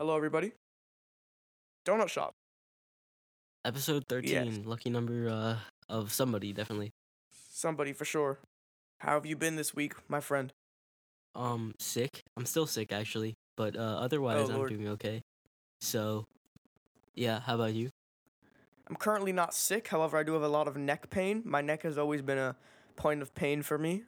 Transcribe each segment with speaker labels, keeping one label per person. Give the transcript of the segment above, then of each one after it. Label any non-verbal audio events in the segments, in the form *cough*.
Speaker 1: Hello, everybody. Donut shop.
Speaker 2: Episode 13, lucky number uh, of somebody, definitely.
Speaker 1: Somebody for sure. How have you been this week, my friend?
Speaker 2: Um, sick. I'm still sick, actually. But uh, otherwise, I'm
Speaker 1: Oh, Lord.
Speaker 2: doing okay. So, yeah, how about you?
Speaker 1: I'm currently not sick. However, I do have a lot of neck pain. My neck has always been a point of pain for me,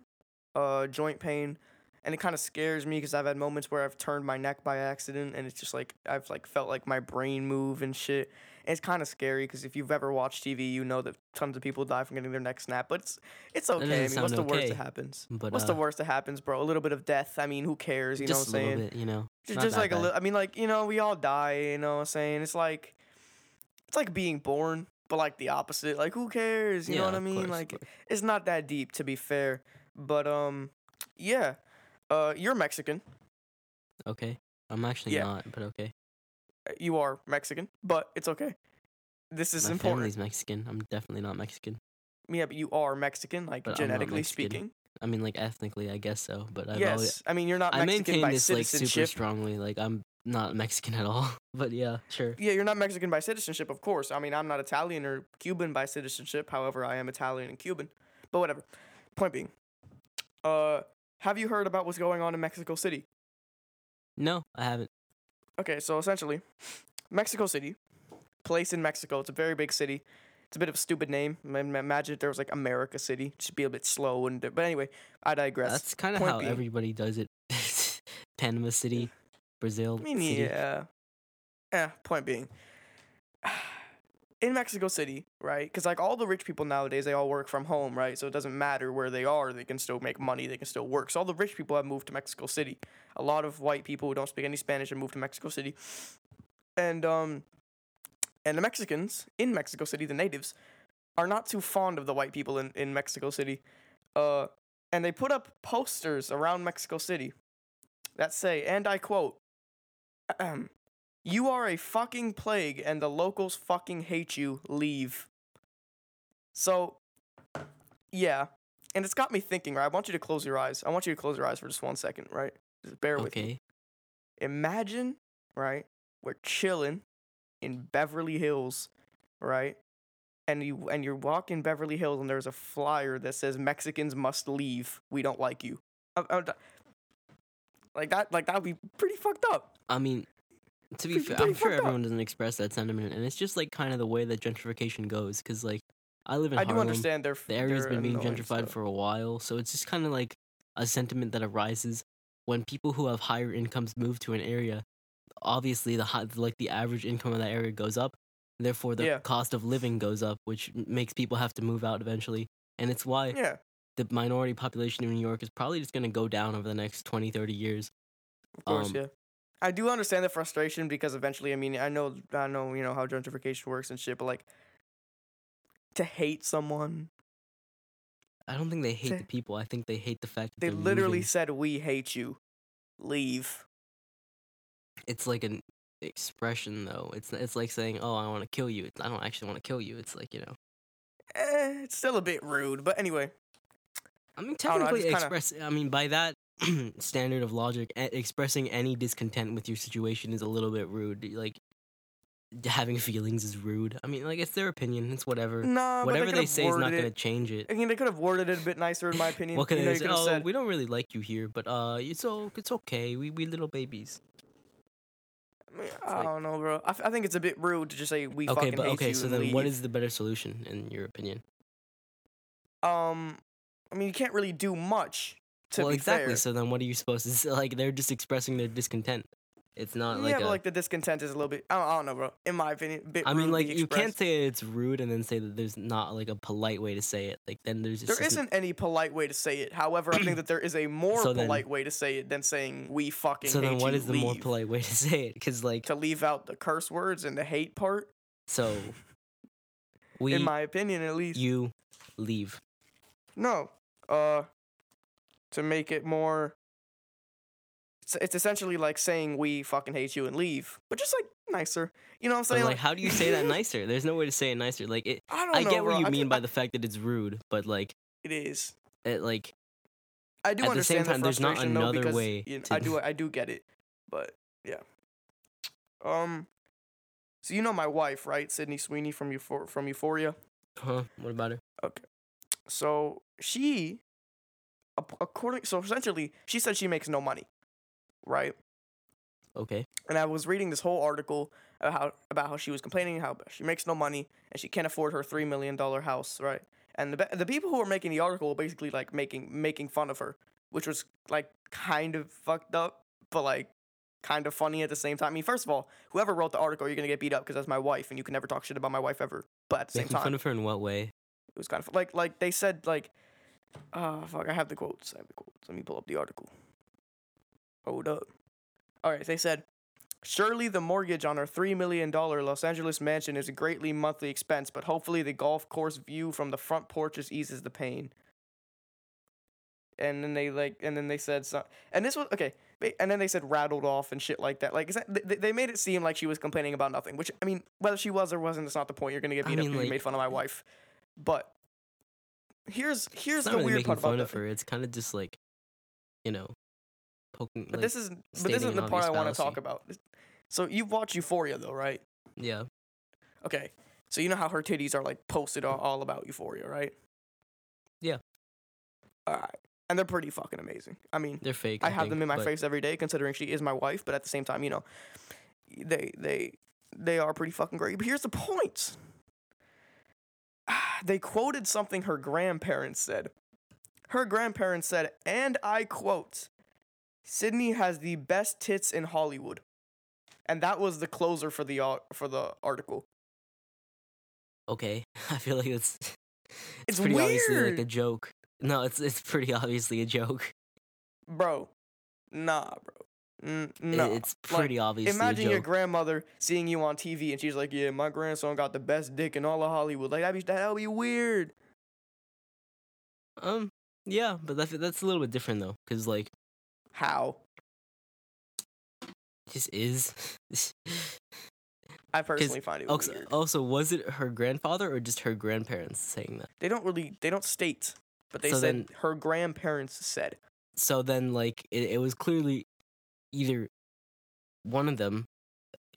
Speaker 1: uh, joint pain, and it kind of scares me because I've had moments where I've turned my neck by accident, and it's just like I've like felt like my brain move and shit. And it's kind of scary because if you've ever watched TV, you know that tons of people die from getting their neck snapped. But it's it's okay. I mean, what's the worst that happens?
Speaker 2: but,
Speaker 1: what's the
Speaker 2: uh,
Speaker 1: worst that happens, bro? A little bit of death. I mean, who cares? You know what I'm
Speaker 2: a
Speaker 1: saying?
Speaker 2: little bit, you know.
Speaker 1: Just, just like a little. I mean, like you know, we all die. You know, what I'm saying it's like, it's like being born, but like the opposite. Like, who cares? You know what I mean?
Speaker 2: course,
Speaker 1: like, it's not that deep, to be fair. But um, yeah, uh, you're Mexican.
Speaker 2: Okay. I'm actually
Speaker 1: Yeah.
Speaker 2: not, but okay.
Speaker 1: Uh, You are Mexican, but it's okay. This is
Speaker 2: My
Speaker 1: important.
Speaker 2: family's Mexican. I'm definitely not Mexican.
Speaker 1: Yeah, but you are Mexican, like
Speaker 2: But
Speaker 1: genetically
Speaker 2: Mexican.
Speaker 1: speaking.
Speaker 2: I mean, like, ethnically, I guess so. But I've
Speaker 1: yes,
Speaker 2: always.
Speaker 1: I mean you're not
Speaker 2: I
Speaker 1: Mexican
Speaker 2: maintain
Speaker 1: by
Speaker 2: this, like, super strongly. Like, I'm not Mexican at all. *laughs* But yeah, sure.
Speaker 1: Yeah, you're not Mexican by citizenship, of course. I mean, I'm not Italian or Cuban by citizenship. However, I am Italian and Cuban. But whatever. Point being, uh, have you heard about what's going on in Mexico City?
Speaker 2: No, I haven't.
Speaker 1: Okay, so essentially, *sniffs* Mexico City, place in Mexico. It's a very big city. It's a bit of a stupid name. Ma- ma- Imagine if there was like America City. Just be a bit slow and. But anyway, I digress.
Speaker 2: That's kind of how
Speaker 1: being-
Speaker 2: everybody does it. *laughs* Panama City, Brazil.
Speaker 1: I mean,
Speaker 2: City.
Speaker 1: yeah. Yeah, point being. In Mexico City, right? Because, like, all the rich people nowadays, they all work from home, right? So it doesn't matter where they are, they can still make money, they can still work. So all the rich people have moved to Mexico City. A lot of white people who don't speak any Spanish have moved to Mexico City. And, um, and the Mexicans in Mexico City, the natives, are not too fond of the white people in, in Mexico City. Uh, and they put up posters around Mexico City that say, and I quote. *clears throat* You are a fucking plague and the locals fucking hate you. Leave. So, yeah. And it's got me thinking, right? I want you to close your eyes. I want you to close your eyes for just one second, right? Just bear with me.
Speaker 2: Okay.
Speaker 1: Imagine, right? We're chilling in Beverly Hills, right? And you and you're walking Beverly Hills and there's a flyer that says Mexicans must leave. We don't like you. Uh, uh, I'm- I'm like that like that would be pretty fucked up.
Speaker 2: I mean, to be fair, I'm sure
Speaker 1: fucked up.
Speaker 2: everyone doesn't express that sentiment, and it's just like kind of the way that gentrification goes. Because like, I live in
Speaker 1: I do
Speaker 2: Harlem.
Speaker 1: understand their
Speaker 2: The area's been being gentrified for a while, so it's just kind of like a sentiment that arises when people who have higher incomes move to an area. Obviously, the high, like the average income of that area goes up, therefore the
Speaker 1: Yeah.
Speaker 2: cost of living goes up, which makes people have to move out eventually. And it's why
Speaker 1: Yeah,
Speaker 2: the minority population in New York is probably just going to go down over the next 20, 30 years.
Speaker 1: of course,
Speaker 2: Um,
Speaker 1: yeah. I do understand the frustration because eventually, I mean, I know, I know, you know how gentrification works and shit, but like, to hate someone,
Speaker 2: I don't think they hate
Speaker 1: Say-
Speaker 2: the people. I think they hate the fact that
Speaker 1: they literally
Speaker 2: moving.
Speaker 1: said, "We hate you, leave."
Speaker 2: It's like an expression, though. It's it's like saying, "Oh, I want to kill you." I don't actually want to kill you. It's like you know.
Speaker 1: Eh, it's still a bit rude, but anyway,
Speaker 2: I mean,
Speaker 1: I know, I
Speaker 2: technically,
Speaker 1: kinda-
Speaker 2: express. I mean, by that *clears throat* standard of logic, expressing any discontent with your situation is a little bit rude. Like having feelings is rude. I mean, like it's their opinion. It's whatever.
Speaker 1: no,
Speaker 2: whatever they
Speaker 1: they,
Speaker 2: say is not
Speaker 1: going
Speaker 2: to change it.
Speaker 1: I mean, they could have worded it a bit nicer, in my *laughs* opinion.
Speaker 2: What can
Speaker 1: you know,
Speaker 2: they say? Oh,
Speaker 1: said,
Speaker 2: we don't really like you here, but uh, it's all it's okay. We we little babies.
Speaker 1: I, mean, I
Speaker 2: like-
Speaker 1: don't know, bro. I, f- I think it's a bit rude to just say we
Speaker 2: Okay,
Speaker 1: fucking
Speaker 2: but
Speaker 1: hate
Speaker 2: okay.
Speaker 1: you
Speaker 2: Okay,
Speaker 1: So
Speaker 2: then, what
Speaker 1: leave."
Speaker 2: is the better solution in your opinion?
Speaker 1: um? I mean, you can't really do much.
Speaker 2: Well, exactly.
Speaker 1: fair.
Speaker 2: So then, what are you supposed to say? Like they're just expressing their discontent. It's not
Speaker 1: yeah,
Speaker 2: like
Speaker 1: but
Speaker 2: a.
Speaker 1: like the discontent is a little bit. I don't, I don't know, bro. In my opinion, a bit.
Speaker 2: I mean, like you can't say it's rude and then say that there's not like a polite way to say it. Like then there's just
Speaker 1: There isn't any polite way to say it. However, I think that there is a more
Speaker 2: So then-
Speaker 1: polite way to say it than saying "we fucking."
Speaker 2: So then, what is the more polite way to *laughs* say it? Because like
Speaker 1: To leave out the curse words and the hate part,
Speaker 2: so, we
Speaker 1: in my opinion, at least.
Speaker 2: you leave.
Speaker 1: No. Uh to make it more it's, it's essentially like saying we fucking hate you and leave, but just like nicer. You know what I'm saying?
Speaker 2: like, how do you say that *laughs* nicer? There's no way to say it nicer. Like it.
Speaker 1: I don't
Speaker 2: I
Speaker 1: know.
Speaker 2: get what
Speaker 1: bro.
Speaker 2: you
Speaker 1: I
Speaker 2: mean
Speaker 1: ju-
Speaker 2: by
Speaker 1: I-
Speaker 2: the fact that it's rude, but like
Speaker 1: it is.
Speaker 2: it like
Speaker 1: I do
Speaker 2: At the same time, there's not
Speaker 1: frustration, though, because,
Speaker 2: way
Speaker 1: you know, I do I do get it. But yeah. Um, so you know my wife, right? Sydney Sweeney from Euphor- from Euphoria.
Speaker 2: Huh? What about her? Okay.
Speaker 1: So she, according, so essentially, she said she makes no money, right?
Speaker 2: Okay.
Speaker 1: And I was reading this whole article about how about how she was complaining how she makes no money and she can't afford her three million dollar house, right? And the the people who were making the article were basically like making making fun of her, which was like kind of fucked up, but like kind of funny at the same time. I mean, first of all, whoever wrote the article, you're gonna get beat up because that's my wife, and you can never talk shit about my wife ever. But at the same
Speaker 2: Making
Speaker 1: time,
Speaker 2: fun of her in what way?
Speaker 1: it was kind of like like they said like, uh fuck, I have the quotes. I have the quotes. Let me pull up the article. Hold up. All right, they said. Surely the mortgage on our $3 million Los Angeles mansion is a greatly monthly expense, but hopefully the golf course view from the front porches eases the pain. And then they like, and then they said, so, and this was okay. And then they said rattled off and shit like that. Like, is that, they, they made it seem like she was complaining about nothing. Which I mean, whether she was or wasn't, it's not the point. You're gonna get
Speaker 2: I
Speaker 1: beat up
Speaker 2: mean,
Speaker 1: you
Speaker 2: like-
Speaker 1: made fun of my wife. But here's here's the
Speaker 2: really
Speaker 1: weird
Speaker 2: making
Speaker 1: part
Speaker 2: fun
Speaker 1: about
Speaker 2: of her. It's kind of just like, you know, poking.
Speaker 1: But
Speaker 2: like,
Speaker 1: this is but this isn't the part I want to talk about. So you've watched Euphoria though, right?
Speaker 2: yeah.
Speaker 1: Okay. So you know how her titties are like posted all, all about Euphoria, right?
Speaker 2: Yeah.
Speaker 1: All right. And they're pretty fucking amazing. I mean,
Speaker 2: They're fake.
Speaker 1: I have
Speaker 2: think,
Speaker 1: them in my
Speaker 2: but
Speaker 1: face every day, considering she is my wife. But at the same time, you know, they they they are pretty fucking great. But here's the point. They quoted something her grandparents said. Her grandparents said, and I quote, "Sydney has the best tits in Hollywood," and that was the closer for the ar- for the article.
Speaker 2: Okay. *laughs* I feel like *laughs* it's.
Speaker 1: It's
Speaker 2: pretty obviously like a joke. No, it's it's pretty *laughs* obviously a joke.
Speaker 1: Bro, nah, bro, mm, no.
Speaker 2: It's
Speaker 1: Like,
Speaker 2: pretty obviously
Speaker 1: Imagine
Speaker 2: a
Speaker 1: your grandmother seeing you on TV and she's like, "Yeah, my grandson got the best dick in all of Hollywood." Like that'd be that'd be weird.
Speaker 2: um. Yeah, but that's that's a little bit different though, because like
Speaker 1: How?
Speaker 2: just is.
Speaker 1: I *laughs* personally find it
Speaker 2: also,
Speaker 1: weird.
Speaker 2: also, was it her grandfather or just her grandparents saying that?
Speaker 1: They don't really they don't state, but they
Speaker 2: So
Speaker 1: said
Speaker 2: then-
Speaker 1: her grandparents said.
Speaker 2: So then, like, it, it was clearly either one of them,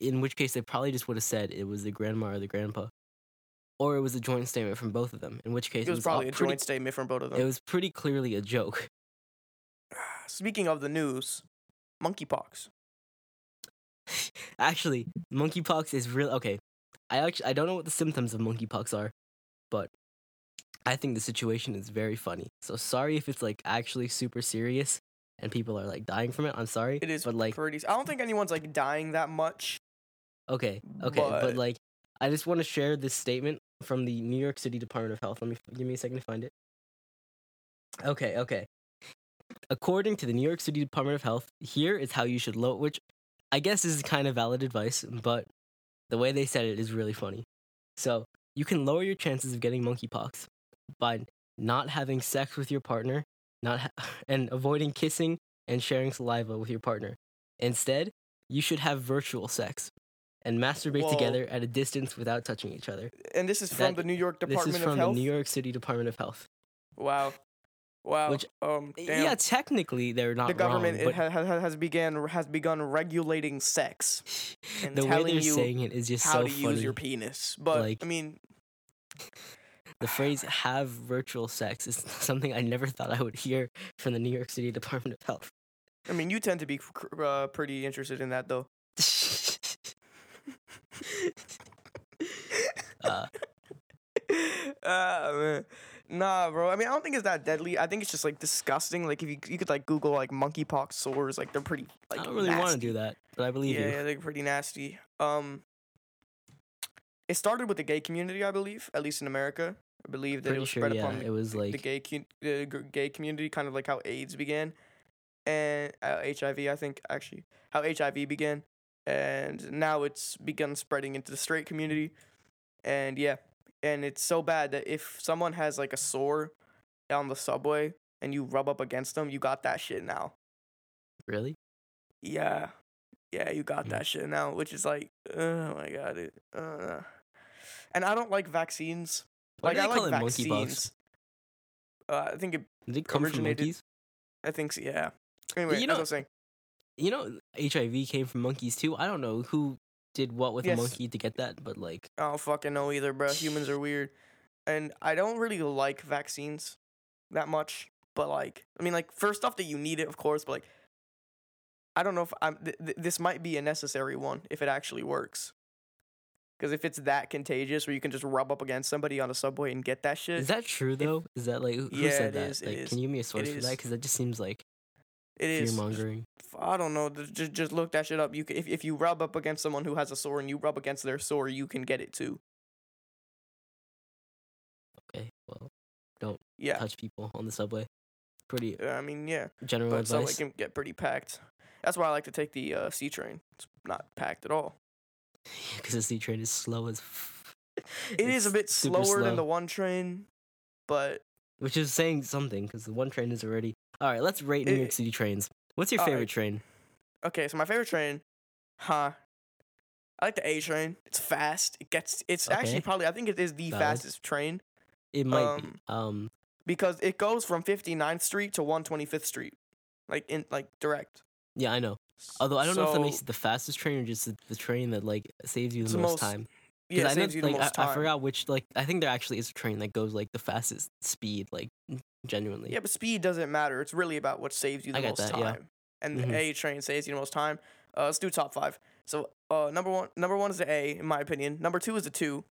Speaker 2: in which case they probably just would have said it was the grandma or the grandpa, or it was a joint statement from both of them. In which case,
Speaker 1: It was
Speaker 2: all
Speaker 1: probably a
Speaker 2: pretty,
Speaker 1: joint statement from both of them.
Speaker 2: It was pretty clearly a joke. *laughs*
Speaker 1: Speaking of the news, monkeypox.
Speaker 2: Actually, monkeypox is real. Okay, I actually I don't know what the symptoms of monkeypox are, but I think the situation is very funny. So sorry if it's like actually super serious and people are like dying from it. I'm sorry.
Speaker 1: It is
Speaker 2: but like
Speaker 1: pretty. I don't think anyone's like dying that much.
Speaker 2: okay, okay, but,
Speaker 1: but-
Speaker 2: like I just want to share this statement from the New York City Department of Health. Let me give me a second to find it. Okay, okay. According to the New York City Department of Health, here is how you should low which I guess is kind of valid advice, but the way they said it is really funny. So, you can lower your chances of getting monkeypox by not having sex with your partner, not ha- *laughs* and avoiding kissing and sharing saliva with your partner. Instead, you should have virtual sex and masturbate
Speaker 1: Whoa.
Speaker 2: together at a distance without touching each other.
Speaker 1: And this is from the New York Department.
Speaker 2: This
Speaker 1: Department
Speaker 2: is from the New York City Department of Health.
Speaker 1: Wow. Wow.
Speaker 2: Which-
Speaker 1: um damn.
Speaker 2: Yeah, technically they're not
Speaker 1: the government
Speaker 2: wrong,
Speaker 1: it ha- ha- has began has begun regulating sex *laughs* and
Speaker 2: the way they're
Speaker 1: you
Speaker 2: saying it is just
Speaker 1: how
Speaker 2: so
Speaker 1: to
Speaker 2: funny.
Speaker 1: use your penis. But
Speaker 2: Like-
Speaker 1: I mean,
Speaker 2: the phrase "have virtual sex" is *laughs* something I never thought I would hear from the New York City Department of Health.
Speaker 1: I mean, you tend to be uh, pretty interested in that though. *laughs*
Speaker 2: uh, *laughs*
Speaker 1: man. Nah, bro. I mean, I don't think it's that deadly. I think it's just like disgusting. Like if you you could like Google like monkeypox sores, like they're pretty like
Speaker 2: I don't really want to do that, but I believe
Speaker 1: yeah,
Speaker 2: you.
Speaker 1: yeah, they're pretty nasty. Um, it started with the gay community, I believe, at least in America. I believe that it was
Speaker 2: sure,
Speaker 1: spread
Speaker 2: yeah.
Speaker 1: upon the,
Speaker 2: It was
Speaker 1: the
Speaker 2: like
Speaker 1: gay the gay community, kind of like how AIDS began, and uh, HIV. I think actually how HIV began, and now it's begun spreading into the straight community, and yeah, and it's so bad that if someone has like a sore on the subway and you rub up against them, you got that shit now.
Speaker 2: really.
Speaker 1: Yeah. Yeah, you got
Speaker 2: Mm.
Speaker 1: that shit now, which is like, oh my god, it. Uh. And I don't like vaccines.
Speaker 2: Why
Speaker 1: like
Speaker 2: do
Speaker 1: I
Speaker 2: call
Speaker 1: like
Speaker 2: it monkeypox?
Speaker 1: vaccines. Uh, I think it.
Speaker 2: Did it come from
Speaker 1: originated-
Speaker 2: monkeys?
Speaker 1: I think so, yeah. Anyway,
Speaker 2: You know-
Speaker 1: I was saying,
Speaker 2: You know, HIV came from monkeys too. I don't know who did what with
Speaker 1: Yes.
Speaker 2: a monkey to get that, but like
Speaker 1: I don't fucking know either, bro. Humans are weird, and I don't really like vaccines that much. But like, I mean, like first off, that you need it, of course. But like, I don't know if I'm. Th- th- this might be a necessary one if it actually works. Because if it's that contagious, where you can just rub up against somebody on a subway and get that shit,
Speaker 2: is that true though? Is that like who,
Speaker 1: Yeah,
Speaker 2: said that?
Speaker 1: is,
Speaker 2: like,
Speaker 1: is.
Speaker 2: can you give me a source for that? Because that just seems like
Speaker 1: it is
Speaker 2: mongering.
Speaker 1: I don't know. Just just look that shit up. You can, if if you rub up against someone who has a sore and you rub against their sore, you can get it too.
Speaker 2: Okay, well, don't
Speaker 1: Yeah.
Speaker 2: touch people on the subway. Pretty
Speaker 1: I mean, yeah.
Speaker 2: general
Speaker 1: but subway can get pretty packed. That's why I like to take the uh, C train. It's not packed at all. *laughs*
Speaker 2: Because the C train is slow as. F-
Speaker 1: It is a bit slower than the one train, but
Speaker 2: which is saying something because the one train is already. All right, let's rate New
Speaker 1: It-
Speaker 2: York City trains. What's your favorite
Speaker 1: right.
Speaker 2: train?
Speaker 1: okay. So my favorite train, huh? I like the A train. It's fast. It gets. It's actually probably. I think it is the
Speaker 2: Valid.
Speaker 1: fastest train
Speaker 2: It might
Speaker 1: Um,
Speaker 2: be. Um,
Speaker 1: because it goes from 59th Street to 125th Street, like in like direct.
Speaker 2: yeah, I know. Although I don't know if that makes it the fastest train or just the, the train that like saves you the most,
Speaker 1: most-
Speaker 2: time.
Speaker 1: Yeah,
Speaker 2: I know,
Speaker 1: saves you the
Speaker 2: like
Speaker 1: most
Speaker 2: I,
Speaker 1: time.
Speaker 2: I forgot which like I think there actually is a train that goes like the fastest speed, like genuinely.
Speaker 1: Yeah, but speed doesn't matter. It's really about what saves you the
Speaker 2: I get
Speaker 1: most
Speaker 2: that,
Speaker 1: time.
Speaker 2: yeah.
Speaker 1: And
Speaker 2: Mhm.
Speaker 1: the A train saves you the most time. Uh, let's do top five. So uh, number one, number one is the A, in my opinion. Number two is the two.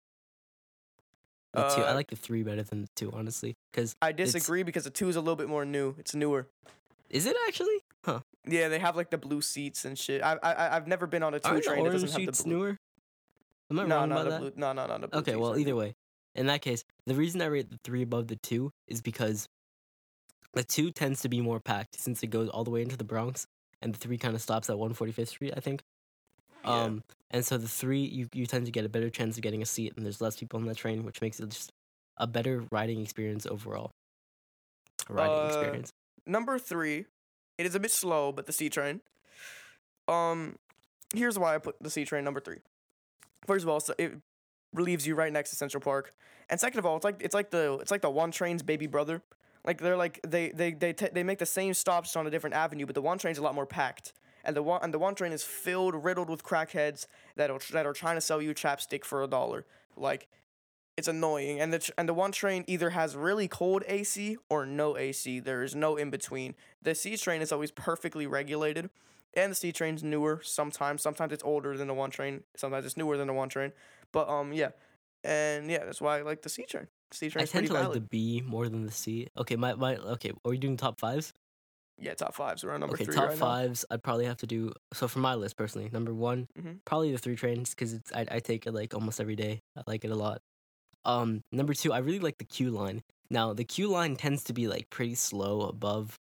Speaker 2: The two, I
Speaker 1: uh,
Speaker 2: like the three better than the two, honestly. Because
Speaker 1: I disagree because the two is a little bit more new. It's newer.
Speaker 2: is it actually? Huh?
Speaker 1: Yeah, they have like the blue seats and shit. I I I've never been on a 2
Speaker 2: Aren't the
Speaker 1: train that doesn't have
Speaker 2: seats
Speaker 1: the blue.
Speaker 2: newer? Am I
Speaker 1: no,
Speaker 2: wrong about that?
Speaker 1: blue. No, no, no, the blue.
Speaker 2: Okay, well, either way, in that case, the reason I rate the three above the two is because the two tends to be more packed since it goes all the way into the Bronx, and the three kind of stops at 145th Street, I think.
Speaker 1: Yeah.
Speaker 2: Um, and so the three, you you tend to get a better chance of getting a seat, and there's less people on that train, which makes it just a better riding experience overall. Riding
Speaker 1: Uh,
Speaker 2: experience.
Speaker 1: Number three, it is a bit slow, but the C train. Um, here's why I put the C train number three. First of all, so it relieves you right next to Central Park, and second of all, it's like it's like the it's like the one train's baby brother. Like they're like they they they t- they make the same stops on a different avenue, but the one train's a lot more packed. And the one and the one train is filled, riddled with crackheads that are that are trying to sell you chapstick for a dollar. Like, it's annoying. And the tr- and the one train either has really cold AC or no AC. There is no in between. The C train is always perfectly regulated, and the C train's newer. Sometimes, sometimes it's older than the one train. Sometimes it's newer than the one train. But um, yeah, and yeah, that's why I like the C train. C
Speaker 2: I
Speaker 1: train's
Speaker 2: I
Speaker 1: tend
Speaker 2: to like the B more than the C. Okay, my my okay. Are we doing top fives?
Speaker 1: yeah, top fives. We're on number
Speaker 2: okay,
Speaker 1: three
Speaker 2: top
Speaker 1: right now.
Speaker 2: fives. I'd probably have to do so for my list personally. Number one,
Speaker 1: Mhm.
Speaker 2: probably the three trains because it's I, I take it like almost every day. I like it a lot. Um, number two, I really like the Q line. Now the Q line tends to be like pretty slow above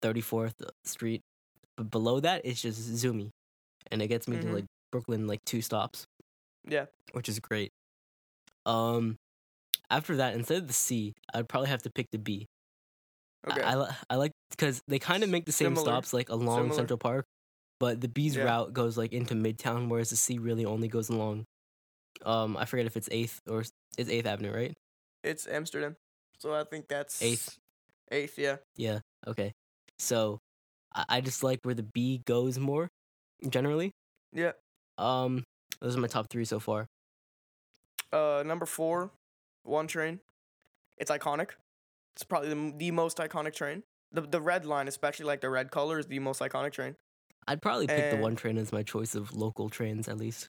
Speaker 2: Thirty Fourth Street, but below that it's just zoomy, and it gets me
Speaker 1: Mhm.
Speaker 2: to like Brooklyn like two stops,
Speaker 1: Yeah.
Speaker 2: which is great. Um, after that, instead of the C, I'd probably have to pick the B. I-
Speaker 1: Okay.
Speaker 2: I, li- I like because they kind of make the same
Speaker 1: Similar.
Speaker 2: stops like along
Speaker 1: Similar.
Speaker 2: Central Park, but the B's
Speaker 1: Yeah.
Speaker 2: route goes like into Midtown, whereas the C really only goes along. Um, I forget if it's Eighth or it's Eighth Avenue, right?
Speaker 1: it's Amsterdam, so I think that's
Speaker 2: Eighth.
Speaker 1: Eighth, yeah.
Speaker 2: Yeah. Okay. So, I, I just like where the B goes more, generally.
Speaker 1: Yeah.
Speaker 2: Um, those are my top three so far.
Speaker 1: Uh, number four, one train. It's iconic. It's probably the, the most iconic train. The the red line, especially like the red color, is the most iconic train.
Speaker 2: I'd probably pick the one train as my choice of local trains, at least.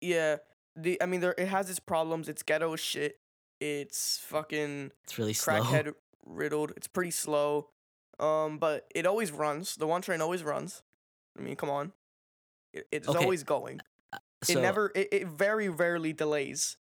Speaker 1: Yeah. The I mean, there it has its problems. It's ghetto shit. It's fucking
Speaker 2: It's really slow.
Speaker 1: crackhead riddled. It's pretty slow. Um, but it always runs. The one train always runs. I mean, come on. It, it's
Speaker 2: Okay,
Speaker 1: always going.
Speaker 2: So
Speaker 1: it never. It, it very rarely delays.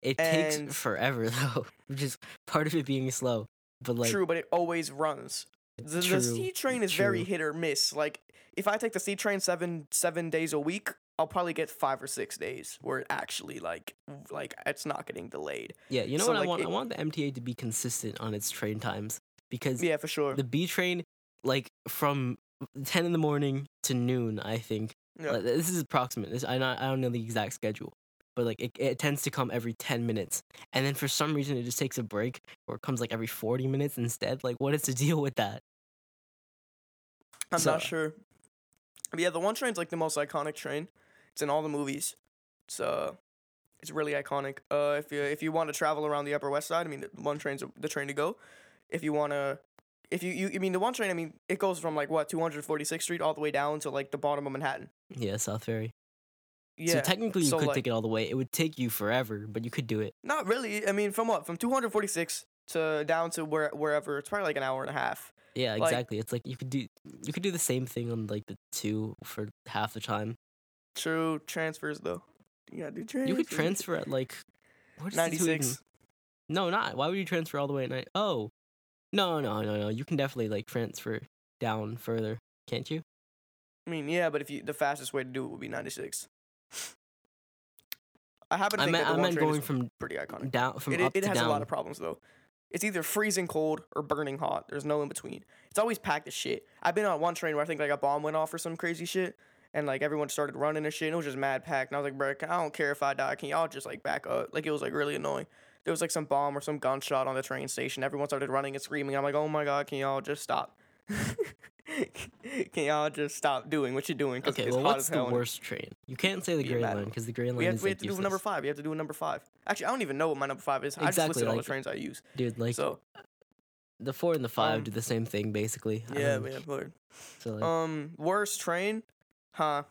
Speaker 2: It takes forever *laughs* though, which is part of it being slow. But like,
Speaker 1: True, but it always runs. The,
Speaker 2: true,
Speaker 1: the C train is very hit or miss. Like if I take the C train seven seven days a week, I'll probably get five or six days where it actually like like it's not getting delayed.
Speaker 2: Yeah, you know
Speaker 1: So,
Speaker 2: what I
Speaker 1: like,
Speaker 2: want? I want the MTA to be consistent on its train times because
Speaker 1: Yeah, for sure.
Speaker 2: the B train, like from ten in the morning to noon, I think.
Speaker 1: Yeah.
Speaker 2: like, this is approximate. This I not I don't know the exact schedule, but like it, it tends to come every ten minutes, and then for some reason it just takes a break, or it comes like every forty minutes instead. Like, what is the *laughs* deal with that?
Speaker 1: I'm
Speaker 2: so-
Speaker 1: not sure. But yeah, the one train's like the most iconic train. It's in all the movies. It's uh, it's really iconic. Uh, if you if you want to travel around the Upper West Side, I mean, the one train's the train to go. If you want to, if you, you I mean, the one train, I mean, it goes from like what 246th Street all the way down to like the bottom of Manhattan.
Speaker 2: Yeah, South Ferry.
Speaker 1: Yeah.
Speaker 2: So technically, you
Speaker 1: so,
Speaker 2: could
Speaker 1: like-
Speaker 2: take it all the way. It would take you forever, but you could do it.
Speaker 1: Not really. I mean, from what? From 246 to down to where wherever. It's probably like an hour and a half.
Speaker 2: Yeah,
Speaker 1: Like-
Speaker 2: exactly. It's like you could do you could do the same thing on like the two for half the time.
Speaker 1: True transfers though. You gotta do transfers.
Speaker 2: You could transfer at like what is the two even-
Speaker 1: 96.
Speaker 2: No, not. Why would you transfer all the way at night? Oh, no, no, no, no. You can definitely like transfer down further, can't you?
Speaker 1: I mean, yeah, but if you the fastest way to do it would be 96. I happen to
Speaker 2: I
Speaker 1: think
Speaker 2: meant
Speaker 1: that
Speaker 2: I
Speaker 1: the one
Speaker 2: meant
Speaker 1: train
Speaker 2: going
Speaker 1: is
Speaker 2: from
Speaker 1: pretty iconic.
Speaker 2: down from
Speaker 1: It,
Speaker 2: up
Speaker 1: it
Speaker 2: to
Speaker 1: has
Speaker 2: down.
Speaker 1: a lot of problems though. It's either freezing cold or burning hot. There's no in between. It's always packed as shit. I've been on one train where I think like a bomb went off or some crazy shit, and like everyone started running and shit. And it was just mad packed. And I was like, bro, I don't care if I die. Can y'all just like back up? Like it was like really annoying. There was like some bomb or some gunshot on the train station. Everyone started running and screaming. I'm like, oh my god, can y'all just stop? *laughs* can y'all just stop doing what you're doing?
Speaker 2: Okay, well, what's the worst train? You can't say the
Speaker 1: mad.
Speaker 2: Line because the Gray Line
Speaker 1: We have,
Speaker 2: is
Speaker 1: we
Speaker 2: like
Speaker 1: have to do
Speaker 2: useless.
Speaker 1: number five. We have to do a number five. Actually, I don't even know what my number five is. I just
Speaker 2: Exactly,
Speaker 1: listed all the trains I use.
Speaker 2: Dude, like
Speaker 1: so
Speaker 2: the four and the five
Speaker 1: um,
Speaker 2: do the same thing basically.
Speaker 1: Yeah, man. Word.
Speaker 2: So like,
Speaker 1: Um, worst train, huh?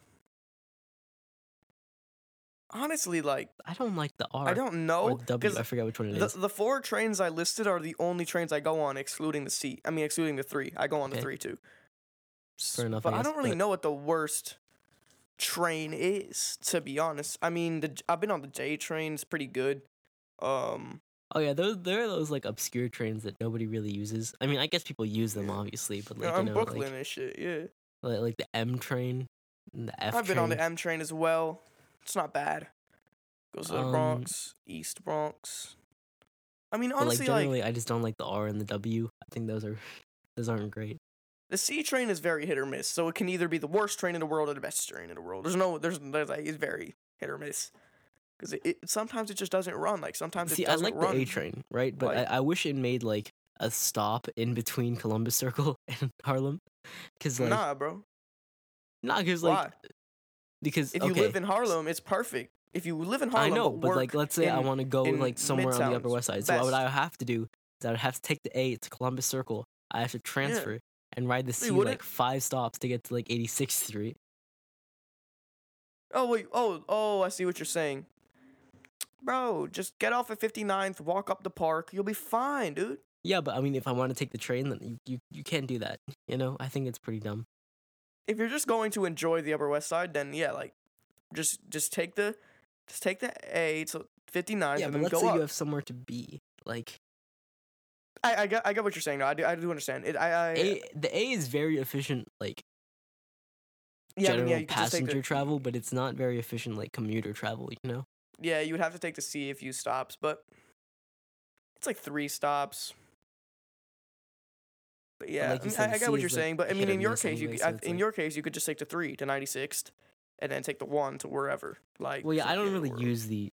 Speaker 1: Honestly, like
Speaker 2: I don't like the R.
Speaker 1: I don't know
Speaker 2: the W. I forget which one it
Speaker 1: the
Speaker 2: is.
Speaker 1: the four trains I listed are the only trains I go on, excluding the seat. I mean, excluding the three. I go on the three too.
Speaker 2: Fair enough,
Speaker 1: But
Speaker 2: I
Speaker 1: I, don't really
Speaker 2: but-
Speaker 1: know what the worst train is, to be honest. I mean, the I've been on the J train. It's pretty good. Um,
Speaker 2: Oh yeah, those there are those like obscure trains that nobody really uses. I mean, I guess people use them obviously, but like
Speaker 1: I'm
Speaker 2: you know,
Speaker 1: Brooklyn
Speaker 2: like,
Speaker 1: and shit. Yeah,
Speaker 2: like like the M train, the F
Speaker 1: I've been on the M train as well. It's not bad. Goes to the
Speaker 2: Um,
Speaker 1: Bronx, East Bronx. I mean,
Speaker 2: but like
Speaker 1: honestly, like
Speaker 2: generally, I just don't like the R and the W. I think those are *laughs* those aren't great.
Speaker 1: The C train is very hit or miss, so it can either be the worst train in the world or the best train in the world. There's no, there's, there's like, it's very hit or miss, because it, it sometimes it just doesn't run. Like sometimes
Speaker 2: See,
Speaker 1: it
Speaker 2: I
Speaker 1: doesn't
Speaker 2: like
Speaker 1: run.
Speaker 2: the A train, right? But
Speaker 1: like-
Speaker 2: I, I wish it made like a stop in between Columbus Circle *laughs* and Harlem, because like
Speaker 1: nah, bro.
Speaker 2: Not because like
Speaker 1: Why?
Speaker 2: because
Speaker 1: If you live in Harlem, it's perfect. If you live in Harlem, I
Speaker 2: know,
Speaker 1: but,
Speaker 2: like let's say I want to go like somewhere on the Upper West Side, so what would. I have to do? Is I would have to take the A to Columbus Circle. I have to transfer and ride the C
Speaker 1: wouldn't?
Speaker 2: like five stops to get to like 86th Street.
Speaker 1: oh wait, oh oh, I see what you're saying, bro. Just get off at 59th, walk up the park, you'll be fine, dude.
Speaker 2: Yeah, but I mean, if I want to take the train, then you, you you can't do that. You know, I think it's pretty dumb.
Speaker 1: If you're just going to enjoy the Upper West Side, then yeah, like just just take the just take the A to 59
Speaker 2: yeah,
Speaker 1: and
Speaker 2: but
Speaker 1: then
Speaker 2: let's
Speaker 1: go
Speaker 2: say
Speaker 1: up.
Speaker 2: you have somewhere to be. Like
Speaker 1: I, I get I get what you're saying. No, I do I do understand. It I, I
Speaker 2: A, the A is very efficient, like
Speaker 1: yeah, I mean,
Speaker 2: general
Speaker 1: yeah, you could just take
Speaker 2: passenger
Speaker 1: the,
Speaker 2: travel, but it's not very efficient like commuter travel. You know.
Speaker 1: Yeah, you would have to take the C a few stops, but it's like three stops. But yeah,
Speaker 2: like
Speaker 1: I,
Speaker 2: you
Speaker 1: mean,
Speaker 2: said,
Speaker 1: I, I get what you're
Speaker 2: like,
Speaker 1: saying. But I mean, in your case, you
Speaker 2: anyway,
Speaker 1: could,
Speaker 2: so
Speaker 1: I, in
Speaker 2: like-
Speaker 1: your case you could just take the three to 96th, and then take the one to wherever. Like
Speaker 2: Well, yeah, I don't really
Speaker 1: or
Speaker 2: use the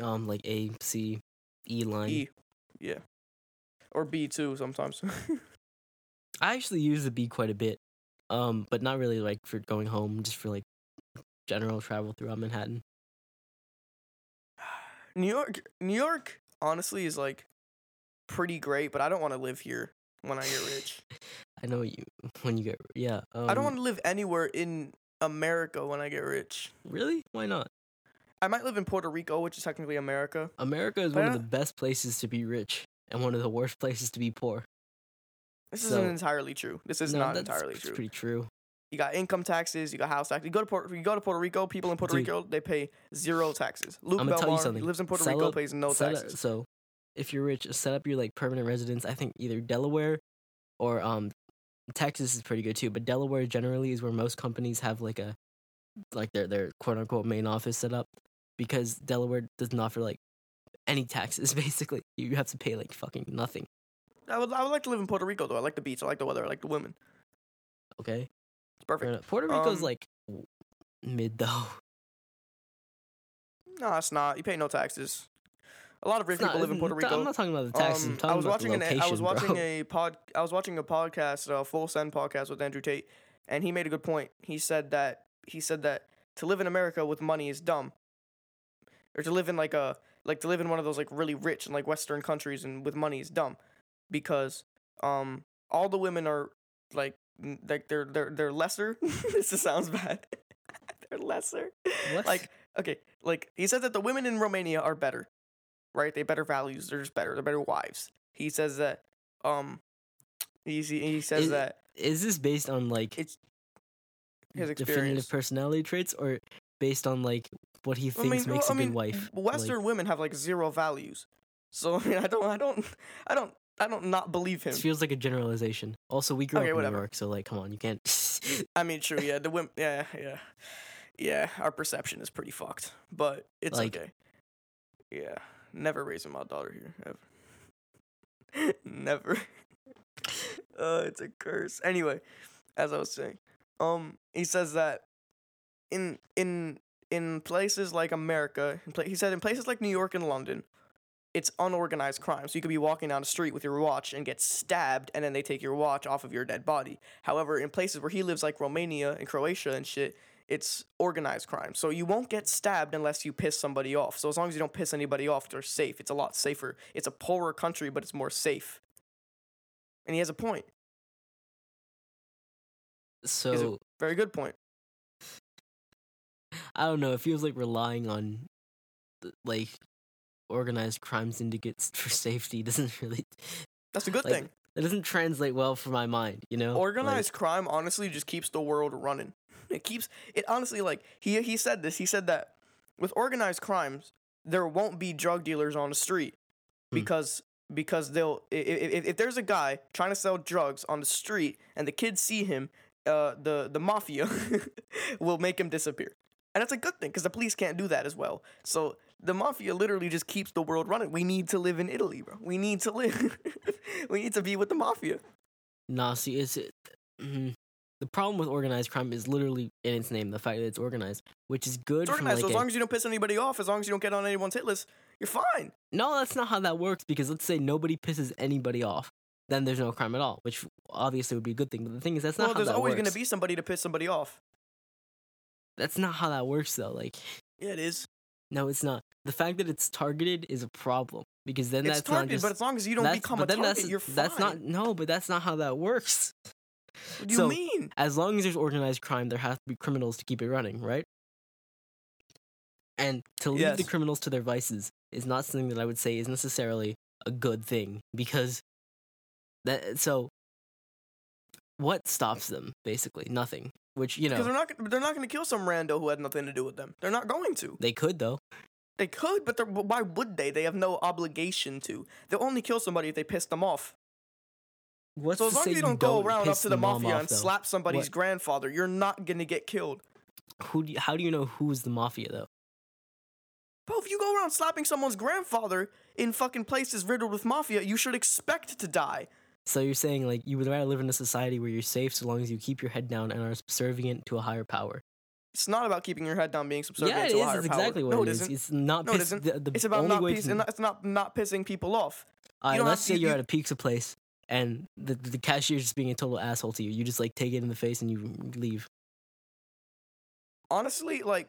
Speaker 2: um like A, C, E line.
Speaker 1: E, yeah, or B too sometimes. *laughs*
Speaker 2: I actually use the B quite a bit, um, but not really like for going home, just for like general travel throughout Manhattan. *sighs*
Speaker 1: New York, New York, honestly, is like pretty great, but I don't want to live here when I get rich. *laughs*
Speaker 2: I know you *laughs* when you get yeah. Um,
Speaker 1: I don't want to live anywhere in America when I get rich.
Speaker 2: really. Why not?
Speaker 1: I might live in Puerto Rico, which is technically America.
Speaker 2: America is
Speaker 1: But
Speaker 2: one of the best places to be rich and one of the worst places to be poor.
Speaker 1: This
Speaker 2: So-
Speaker 1: isn't entirely true. This is
Speaker 2: No,
Speaker 1: not entirely true.
Speaker 2: Pretty true.
Speaker 1: You got income taxes, you got house tax. You go to Puerto, you go to Puerto Rico. People in Puerto
Speaker 2: Dude.
Speaker 1: Rico they pay zero taxes. Luke
Speaker 2: I'ma tell you
Speaker 1: Belmar, lives in Puerto
Speaker 2: Sell
Speaker 1: Rico, pays no taxes.
Speaker 2: so, if you're rich, set up your like permanent residence. I think either Delaware or um Texas is pretty good too. But Delaware generally is where most companies have like a like their their quote unquote main office set up because Delaware doesn't offer like any taxes. *laughs* Basically, you have to pay like fucking nothing.
Speaker 1: I would, I would like to live in Puerto Rico though. I like the beach. I like the weather. I like the women.
Speaker 2: Okay,
Speaker 1: It's perfect.
Speaker 2: Puerto Rico's
Speaker 1: Um,
Speaker 2: like mid though.
Speaker 1: No, it's not. You pay no taxes. A lot of rich
Speaker 2: It's not-
Speaker 1: people live in Puerto *laughs* Rico.
Speaker 2: I'm not talking about the taxes. I'm
Speaker 1: Um, I was watching
Speaker 2: the
Speaker 1: an I was watching
Speaker 2: bro.
Speaker 1: a pod I was watching a podcast, a full send podcast with Andrew Tate, and he made a good point. He said that he said that to live in America with money is dumb. Or to live in like a like to live in one of those like really rich and like Western countries and with money is dumb, because um all the women are like like they're they're they're lesser. *laughs* this sounds bad. *laughs* they're lesser.
Speaker 2: What?
Speaker 1: Like okay, like he says that the women in Romania are better, right? They better values. They're just better. They're better wives. He says that um he he says
Speaker 2: Is-
Speaker 1: that
Speaker 2: is this based on like
Speaker 1: it's his
Speaker 2: definitive personality traits or based on like what he
Speaker 1: I
Speaker 2: thinks
Speaker 1: mean,
Speaker 2: makes
Speaker 1: well,
Speaker 2: a
Speaker 1: I mean,
Speaker 2: good wife?
Speaker 1: Western women have like zero values. So *laughs* I mean, I don't, I don't, I don't, I don't not believe him.
Speaker 2: This feels like a generalization. Also, we grew
Speaker 1: Okay,
Speaker 2: up in
Speaker 1: whatever.
Speaker 2: New York, so like, come on, you can't. *laughs*
Speaker 1: I mean, true, yeah, the women, yeah, yeah, yeah. Our perception is pretty fucked, but it's
Speaker 2: Like-
Speaker 1: okay. Yeah, never raising my daughter here ever. *laughs* never. uh, *laughs* it's a curse. Anyway, as I was saying, um, he says that in in in places like America, pla- he said in places like New York and London, it's unorganized crime. So you could be walking down the street with your watch and get stabbed, and then they take your watch off of your dead body. However, in places where he lives, like Romania and Croatia and shit, it's organized crime. So you won't get stabbed unless you piss somebody off. So as long as you don't piss anybody off, they're safe. It's a lot safer. It's a poorer country, but it's more safe. And he has a point.
Speaker 2: so
Speaker 1: Very good point.
Speaker 2: I don't know. It feels like relying on like organized crime syndicates *laughs* for safety doesn't really.
Speaker 1: That's a good
Speaker 2: Like,
Speaker 1: thing.
Speaker 2: It doesn't translate well for my mind. You know, Like,
Speaker 1: Organized crime honestly just keeps the world running. It keeps it honestly like he he said this. He said that with organized crimes, there won't be drug dealers on the street
Speaker 2: Hmm.
Speaker 1: because because they'll if, if, if there's a guy trying to sell drugs on the street and the kids see him, uh the the mafia *laughs* will make him disappear. And that's a good thing because the police can't do that as well. So the mafia literally just keeps the world running. We need to live in Italy, bro. We need to live. *laughs* we need to be with the mafia.
Speaker 2: Nah, see, it's it, mhm. The problem with organized crime is literally in its name, the fact that it's organized, which is good.
Speaker 1: It's organized. so as
Speaker 2: a-
Speaker 1: long as you don't piss anybody off, as long as you don't get on anyone's hit list, you're fine.
Speaker 2: No, that's not how that works because let's say nobody pisses anybody off, then there's no crime at all, which obviously would be a good thing. But the thing is, that's not
Speaker 1: well, there's always going to be somebody to piss somebody off.
Speaker 2: That's not how that works, though. Like,
Speaker 1: Yeah, it is.
Speaker 2: no, it's not. The fact that it's targeted is a problem because then
Speaker 1: It's
Speaker 2: that's
Speaker 1: targeted,
Speaker 2: not just.
Speaker 1: but as long as you don't become a target, you're fine.
Speaker 2: That's not no, but that's not how that works.
Speaker 1: What do you
Speaker 2: so-
Speaker 1: mean?
Speaker 2: As long as there's organized crime, there have to be criminals to keep it running, right? And to leave the criminals to their vices is not something that I would say is necessarily a good thing because that so what stops them basically nothing which you know Because
Speaker 1: they're not. They're not going to kill some rando who had nothing to do with them. They're not going to.
Speaker 2: they could though
Speaker 1: They could, but they're, but why would they? They have no obligation to. They'll only kill somebody if they piss them off.
Speaker 2: What's
Speaker 1: So as long as you don't go around up to the mafia and
Speaker 2: though?
Speaker 1: slap somebody's
Speaker 2: What-
Speaker 1: grandfather, you're not going to get killed.
Speaker 2: who do you, how do you know who's the mafia though
Speaker 1: Bro, if you go around slapping someone's grandfather in fucking places riddled with mafia, you should expect to die.
Speaker 2: so you're saying like you would rather live in a society where you're safe so long as you keep your head down and are subservient to a higher power
Speaker 1: It's not about keeping your head down, being subservient
Speaker 2: yeah it
Speaker 1: to a
Speaker 2: is
Speaker 1: higher
Speaker 2: it's
Speaker 1: power.
Speaker 2: exactly what
Speaker 1: no,
Speaker 2: it
Speaker 1: it
Speaker 2: is
Speaker 1: isn't.
Speaker 2: it's not
Speaker 1: No, it
Speaker 2: piss,
Speaker 1: isn't.
Speaker 2: the, the
Speaker 1: It's about not, piss,
Speaker 2: to,
Speaker 1: not, it's not not pissing people off. Don't
Speaker 2: let's say
Speaker 1: you-
Speaker 2: you're
Speaker 1: you-
Speaker 2: at a pizza place and the the cashier's just being a total asshole to you. You just like take it in the face and you leave.
Speaker 1: Honestly, like,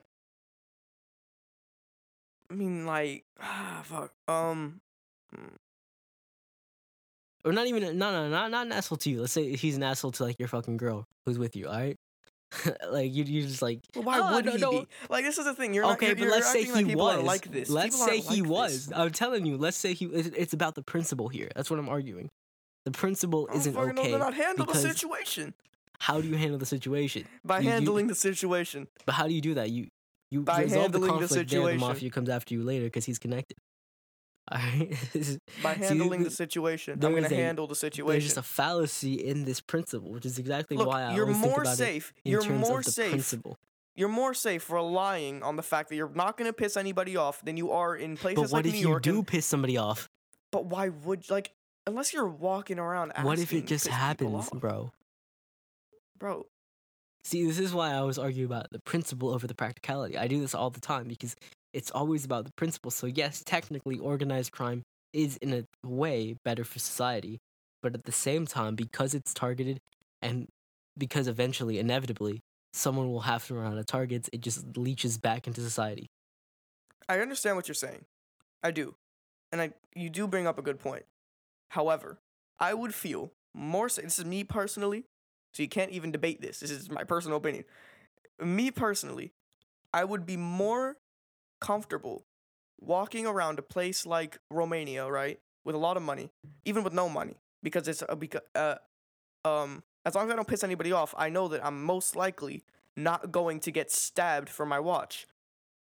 Speaker 1: I mean, like, *sighs* ah, fuck. Um,
Speaker 2: Or not even no no not not an asshole to you. Let's say he's an asshole to like your fucking girl who's with you. All right, *laughs* like you you just like
Speaker 1: well, why
Speaker 2: "Oh,
Speaker 1: would
Speaker 2: no,
Speaker 1: he
Speaker 2: no."
Speaker 1: be? Like, this is the thing. You're not,
Speaker 2: okay,
Speaker 1: you're,
Speaker 2: but let's say he
Speaker 1: like
Speaker 2: was
Speaker 1: like this.
Speaker 2: Let's
Speaker 1: People
Speaker 2: say he
Speaker 1: like
Speaker 2: was.
Speaker 1: this.
Speaker 2: I'm telling you. Let's say he. it- It's about the principle here. That's what I'm arguing. The principle isn't
Speaker 1: fucking know
Speaker 2: okay.
Speaker 1: handle the situation
Speaker 2: How do you handle the situation?
Speaker 1: by
Speaker 2: You- you-
Speaker 1: handling the situation.
Speaker 2: But how do you do that? You you
Speaker 1: By
Speaker 2: resolve the
Speaker 1: handling the
Speaker 2: conflict there. The mafia comes after you later because he's connected. *laughs* All right.
Speaker 1: By
Speaker 2: See,
Speaker 1: handling the situation, I'm gonna handle the situation.
Speaker 2: There's just a fallacy in this principle, which is exactly
Speaker 1: Look,
Speaker 2: why I
Speaker 1: you're
Speaker 2: always think
Speaker 1: more
Speaker 2: about it
Speaker 1: safe.
Speaker 2: in
Speaker 1: You're
Speaker 2: terms
Speaker 1: more
Speaker 2: of the
Speaker 1: safe.
Speaker 2: principle.
Speaker 1: You're more safe relying on the fact that you're not gonna piss anybody off than you are in places like New York.
Speaker 2: But what if you do
Speaker 1: and-
Speaker 2: piss somebody off?
Speaker 1: but why would like unless you're walking around?
Speaker 2: What if it just happens, bro?
Speaker 1: bro?
Speaker 2: See, this is why I always argue about the principle over the practicality. I do this all the time because it's always about the principle. So yes, technically, organized crime is in a way better for society, but at the same time, because it's targeted and because eventually, inevitably, someone will have to run out of targets, it just leaches back into society.
Speaker 1: I understand what you're saying. I do. And I you do bring up a good point. However, I would feel more sa- this is me personally, so you can't even debate this. This is my personal opinion. Me personally, I would be more comfortable walking around a place like Romania, right, with a lot of money, even with no money, because it's a because uh, um as long as I don't piss anybody off, I know that I'm most likely not going to get stabbed for my watch.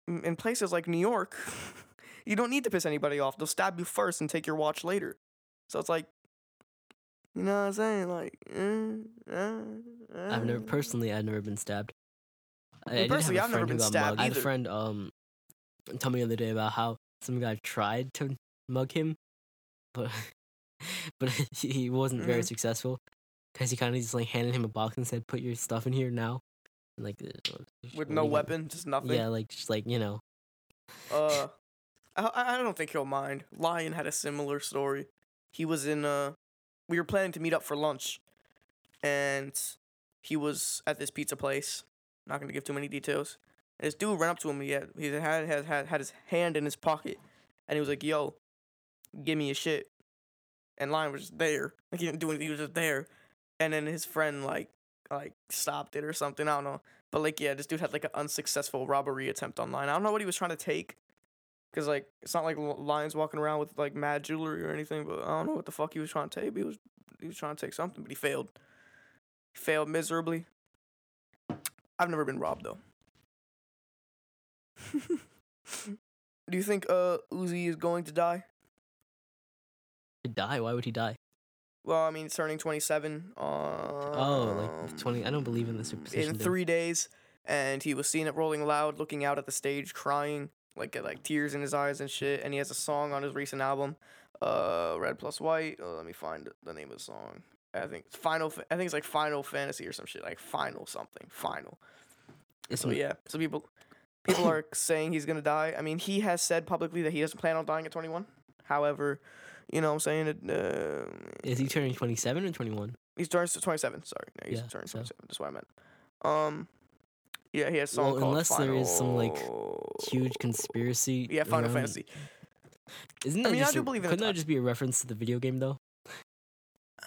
Speaker 1: In places like New York, *laughs* you don't need to piss anybody off. They'll stab you first and take your watch later. So it's like, you know what I'm saying? Like, eh, eh,
Speaker 2: I've never
Speaker 1: eh.
Speaker 2: personally, I've never been stabbed. I, I
Speaker 1: personally,
Speaker 2: have a
Speaker 1: I've never been stabbed
Speaker 2: mugged. I had a friend um tell me the other day about how some guy tried to mug him, but *laughs* but *laughs* he wasn't very
Speaker 1: Mhm.
Speaker 2: successful because he kind of just like handed him a box and said, "Put your stuff in here now." And, like uh,
Speaker 1: with no weapon, just nothing.
Speaker 2: Yeah, like just like you know.
Speaker 1: Uh, *laughs* I I I don't think he'll mind. Lion had a similar story. He was in uh, we were planning to meet up for lunch, and he was at this pizza place. Not gonna give too many details. And this dude ran up to him. He had he had had had, had his hand in his pocket, and he was like, "Yo, give me your shit." And Lion was just there. Like he didn't do anything. He was just there. And then his friend like like stopped it or something. I don't know. But like yeah, this dude had like an unsuccessful robbery attempt online. I don't know what he was trying to take. Cause like it's not like Lions walking around with like mad jewelry or anything. But I don't know what the fuck he was trying to take. He was he was trying to take something, but he failed. He failed miserably. I've never been robbed though. *laughs* Do you think uh Uzi is going to die?
Speaker 2: To die? Why would he die?
Speaker 1: Well, I mean, he's turning 27. Um,
Speaker 2: Oh, like twenty. I don't believe in the superstition.
Speaker 1: in three days, and he was seen at Rolling Loud, looking out at the stage, crying, like uh, like tears in his eyes and shit. And he has a song on his recent album, uh, Red Plus White. Uh, let me find the name of the song. I think it's Final. I think it's like Final Fantasy or some shit, like Final something, Final.
Speaker 2: It's
Speaker 1: So yeah, so people people are *coughs* saying he's gonna die. I mean, he has said publicly that he doesn't plan on dying at 21. However, you know, what I'm saying it. Uh,
Speaker 2: Is he turning twenty seven or twenty one?
Speaker 1: He's turning 27. Sorry, no, he's
Speaker 2: Yeah,
Speaker 1: turning
Speaker 2: so-
Speaker 1: 27. That's what I meant. Um, yeah, he has song
Speaker 2: Well,
Speaker 1: called
Speaker 2: unless there is some, like, Huge conspiracy.
Speaker 1: Yeah, Final
Speaker 2: around-
Speaker 1: Fantasy.
Speaker 2: Isn't
Speaker 1: I
Speaker 2: that
Speaker 1: mean, I
Speaker 2: just
Speaker 1: do
Speaker 2: a-
Speaker 1: believe in
Speaker 2: couldn't that just be a reference to the video game though?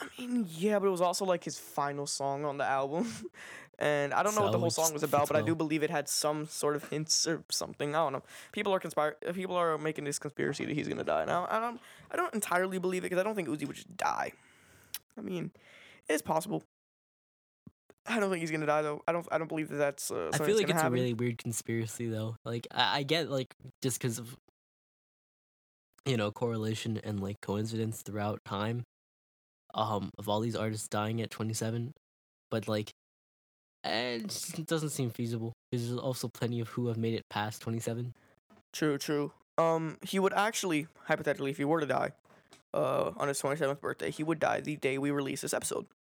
Speaker 1: I mean, yeah, but it was also like his final song on the album, *laughs* and I don't know what the whole song was about, but I do believe it had some sort of hints or something. I don't know. People are conspire. People are making this conspiracy that he's gonna die. Now, I don't. I don't entirely believe it because I don't think Uzi would just die. I mean, it's possible. I don't think he's gonna die though. I don't. I don't believe that that's. Uh,
Speaker 2: I feel like it's
Speaker 1: happen.
Speaker 2: a really weird conspiracy though. Like I, I get like just because of you know correlation and like coincidence throughout time, um, of all these artists dying at twenty seven, but like eh, it just doesn't seem feasible. There's also plenty of who have made it past twenty seven.
Speaker 1: True, true. Um, he would actually, hypothetically, if he were to die, uh, on his twenty seventh birthday, he would die the day we release this episode.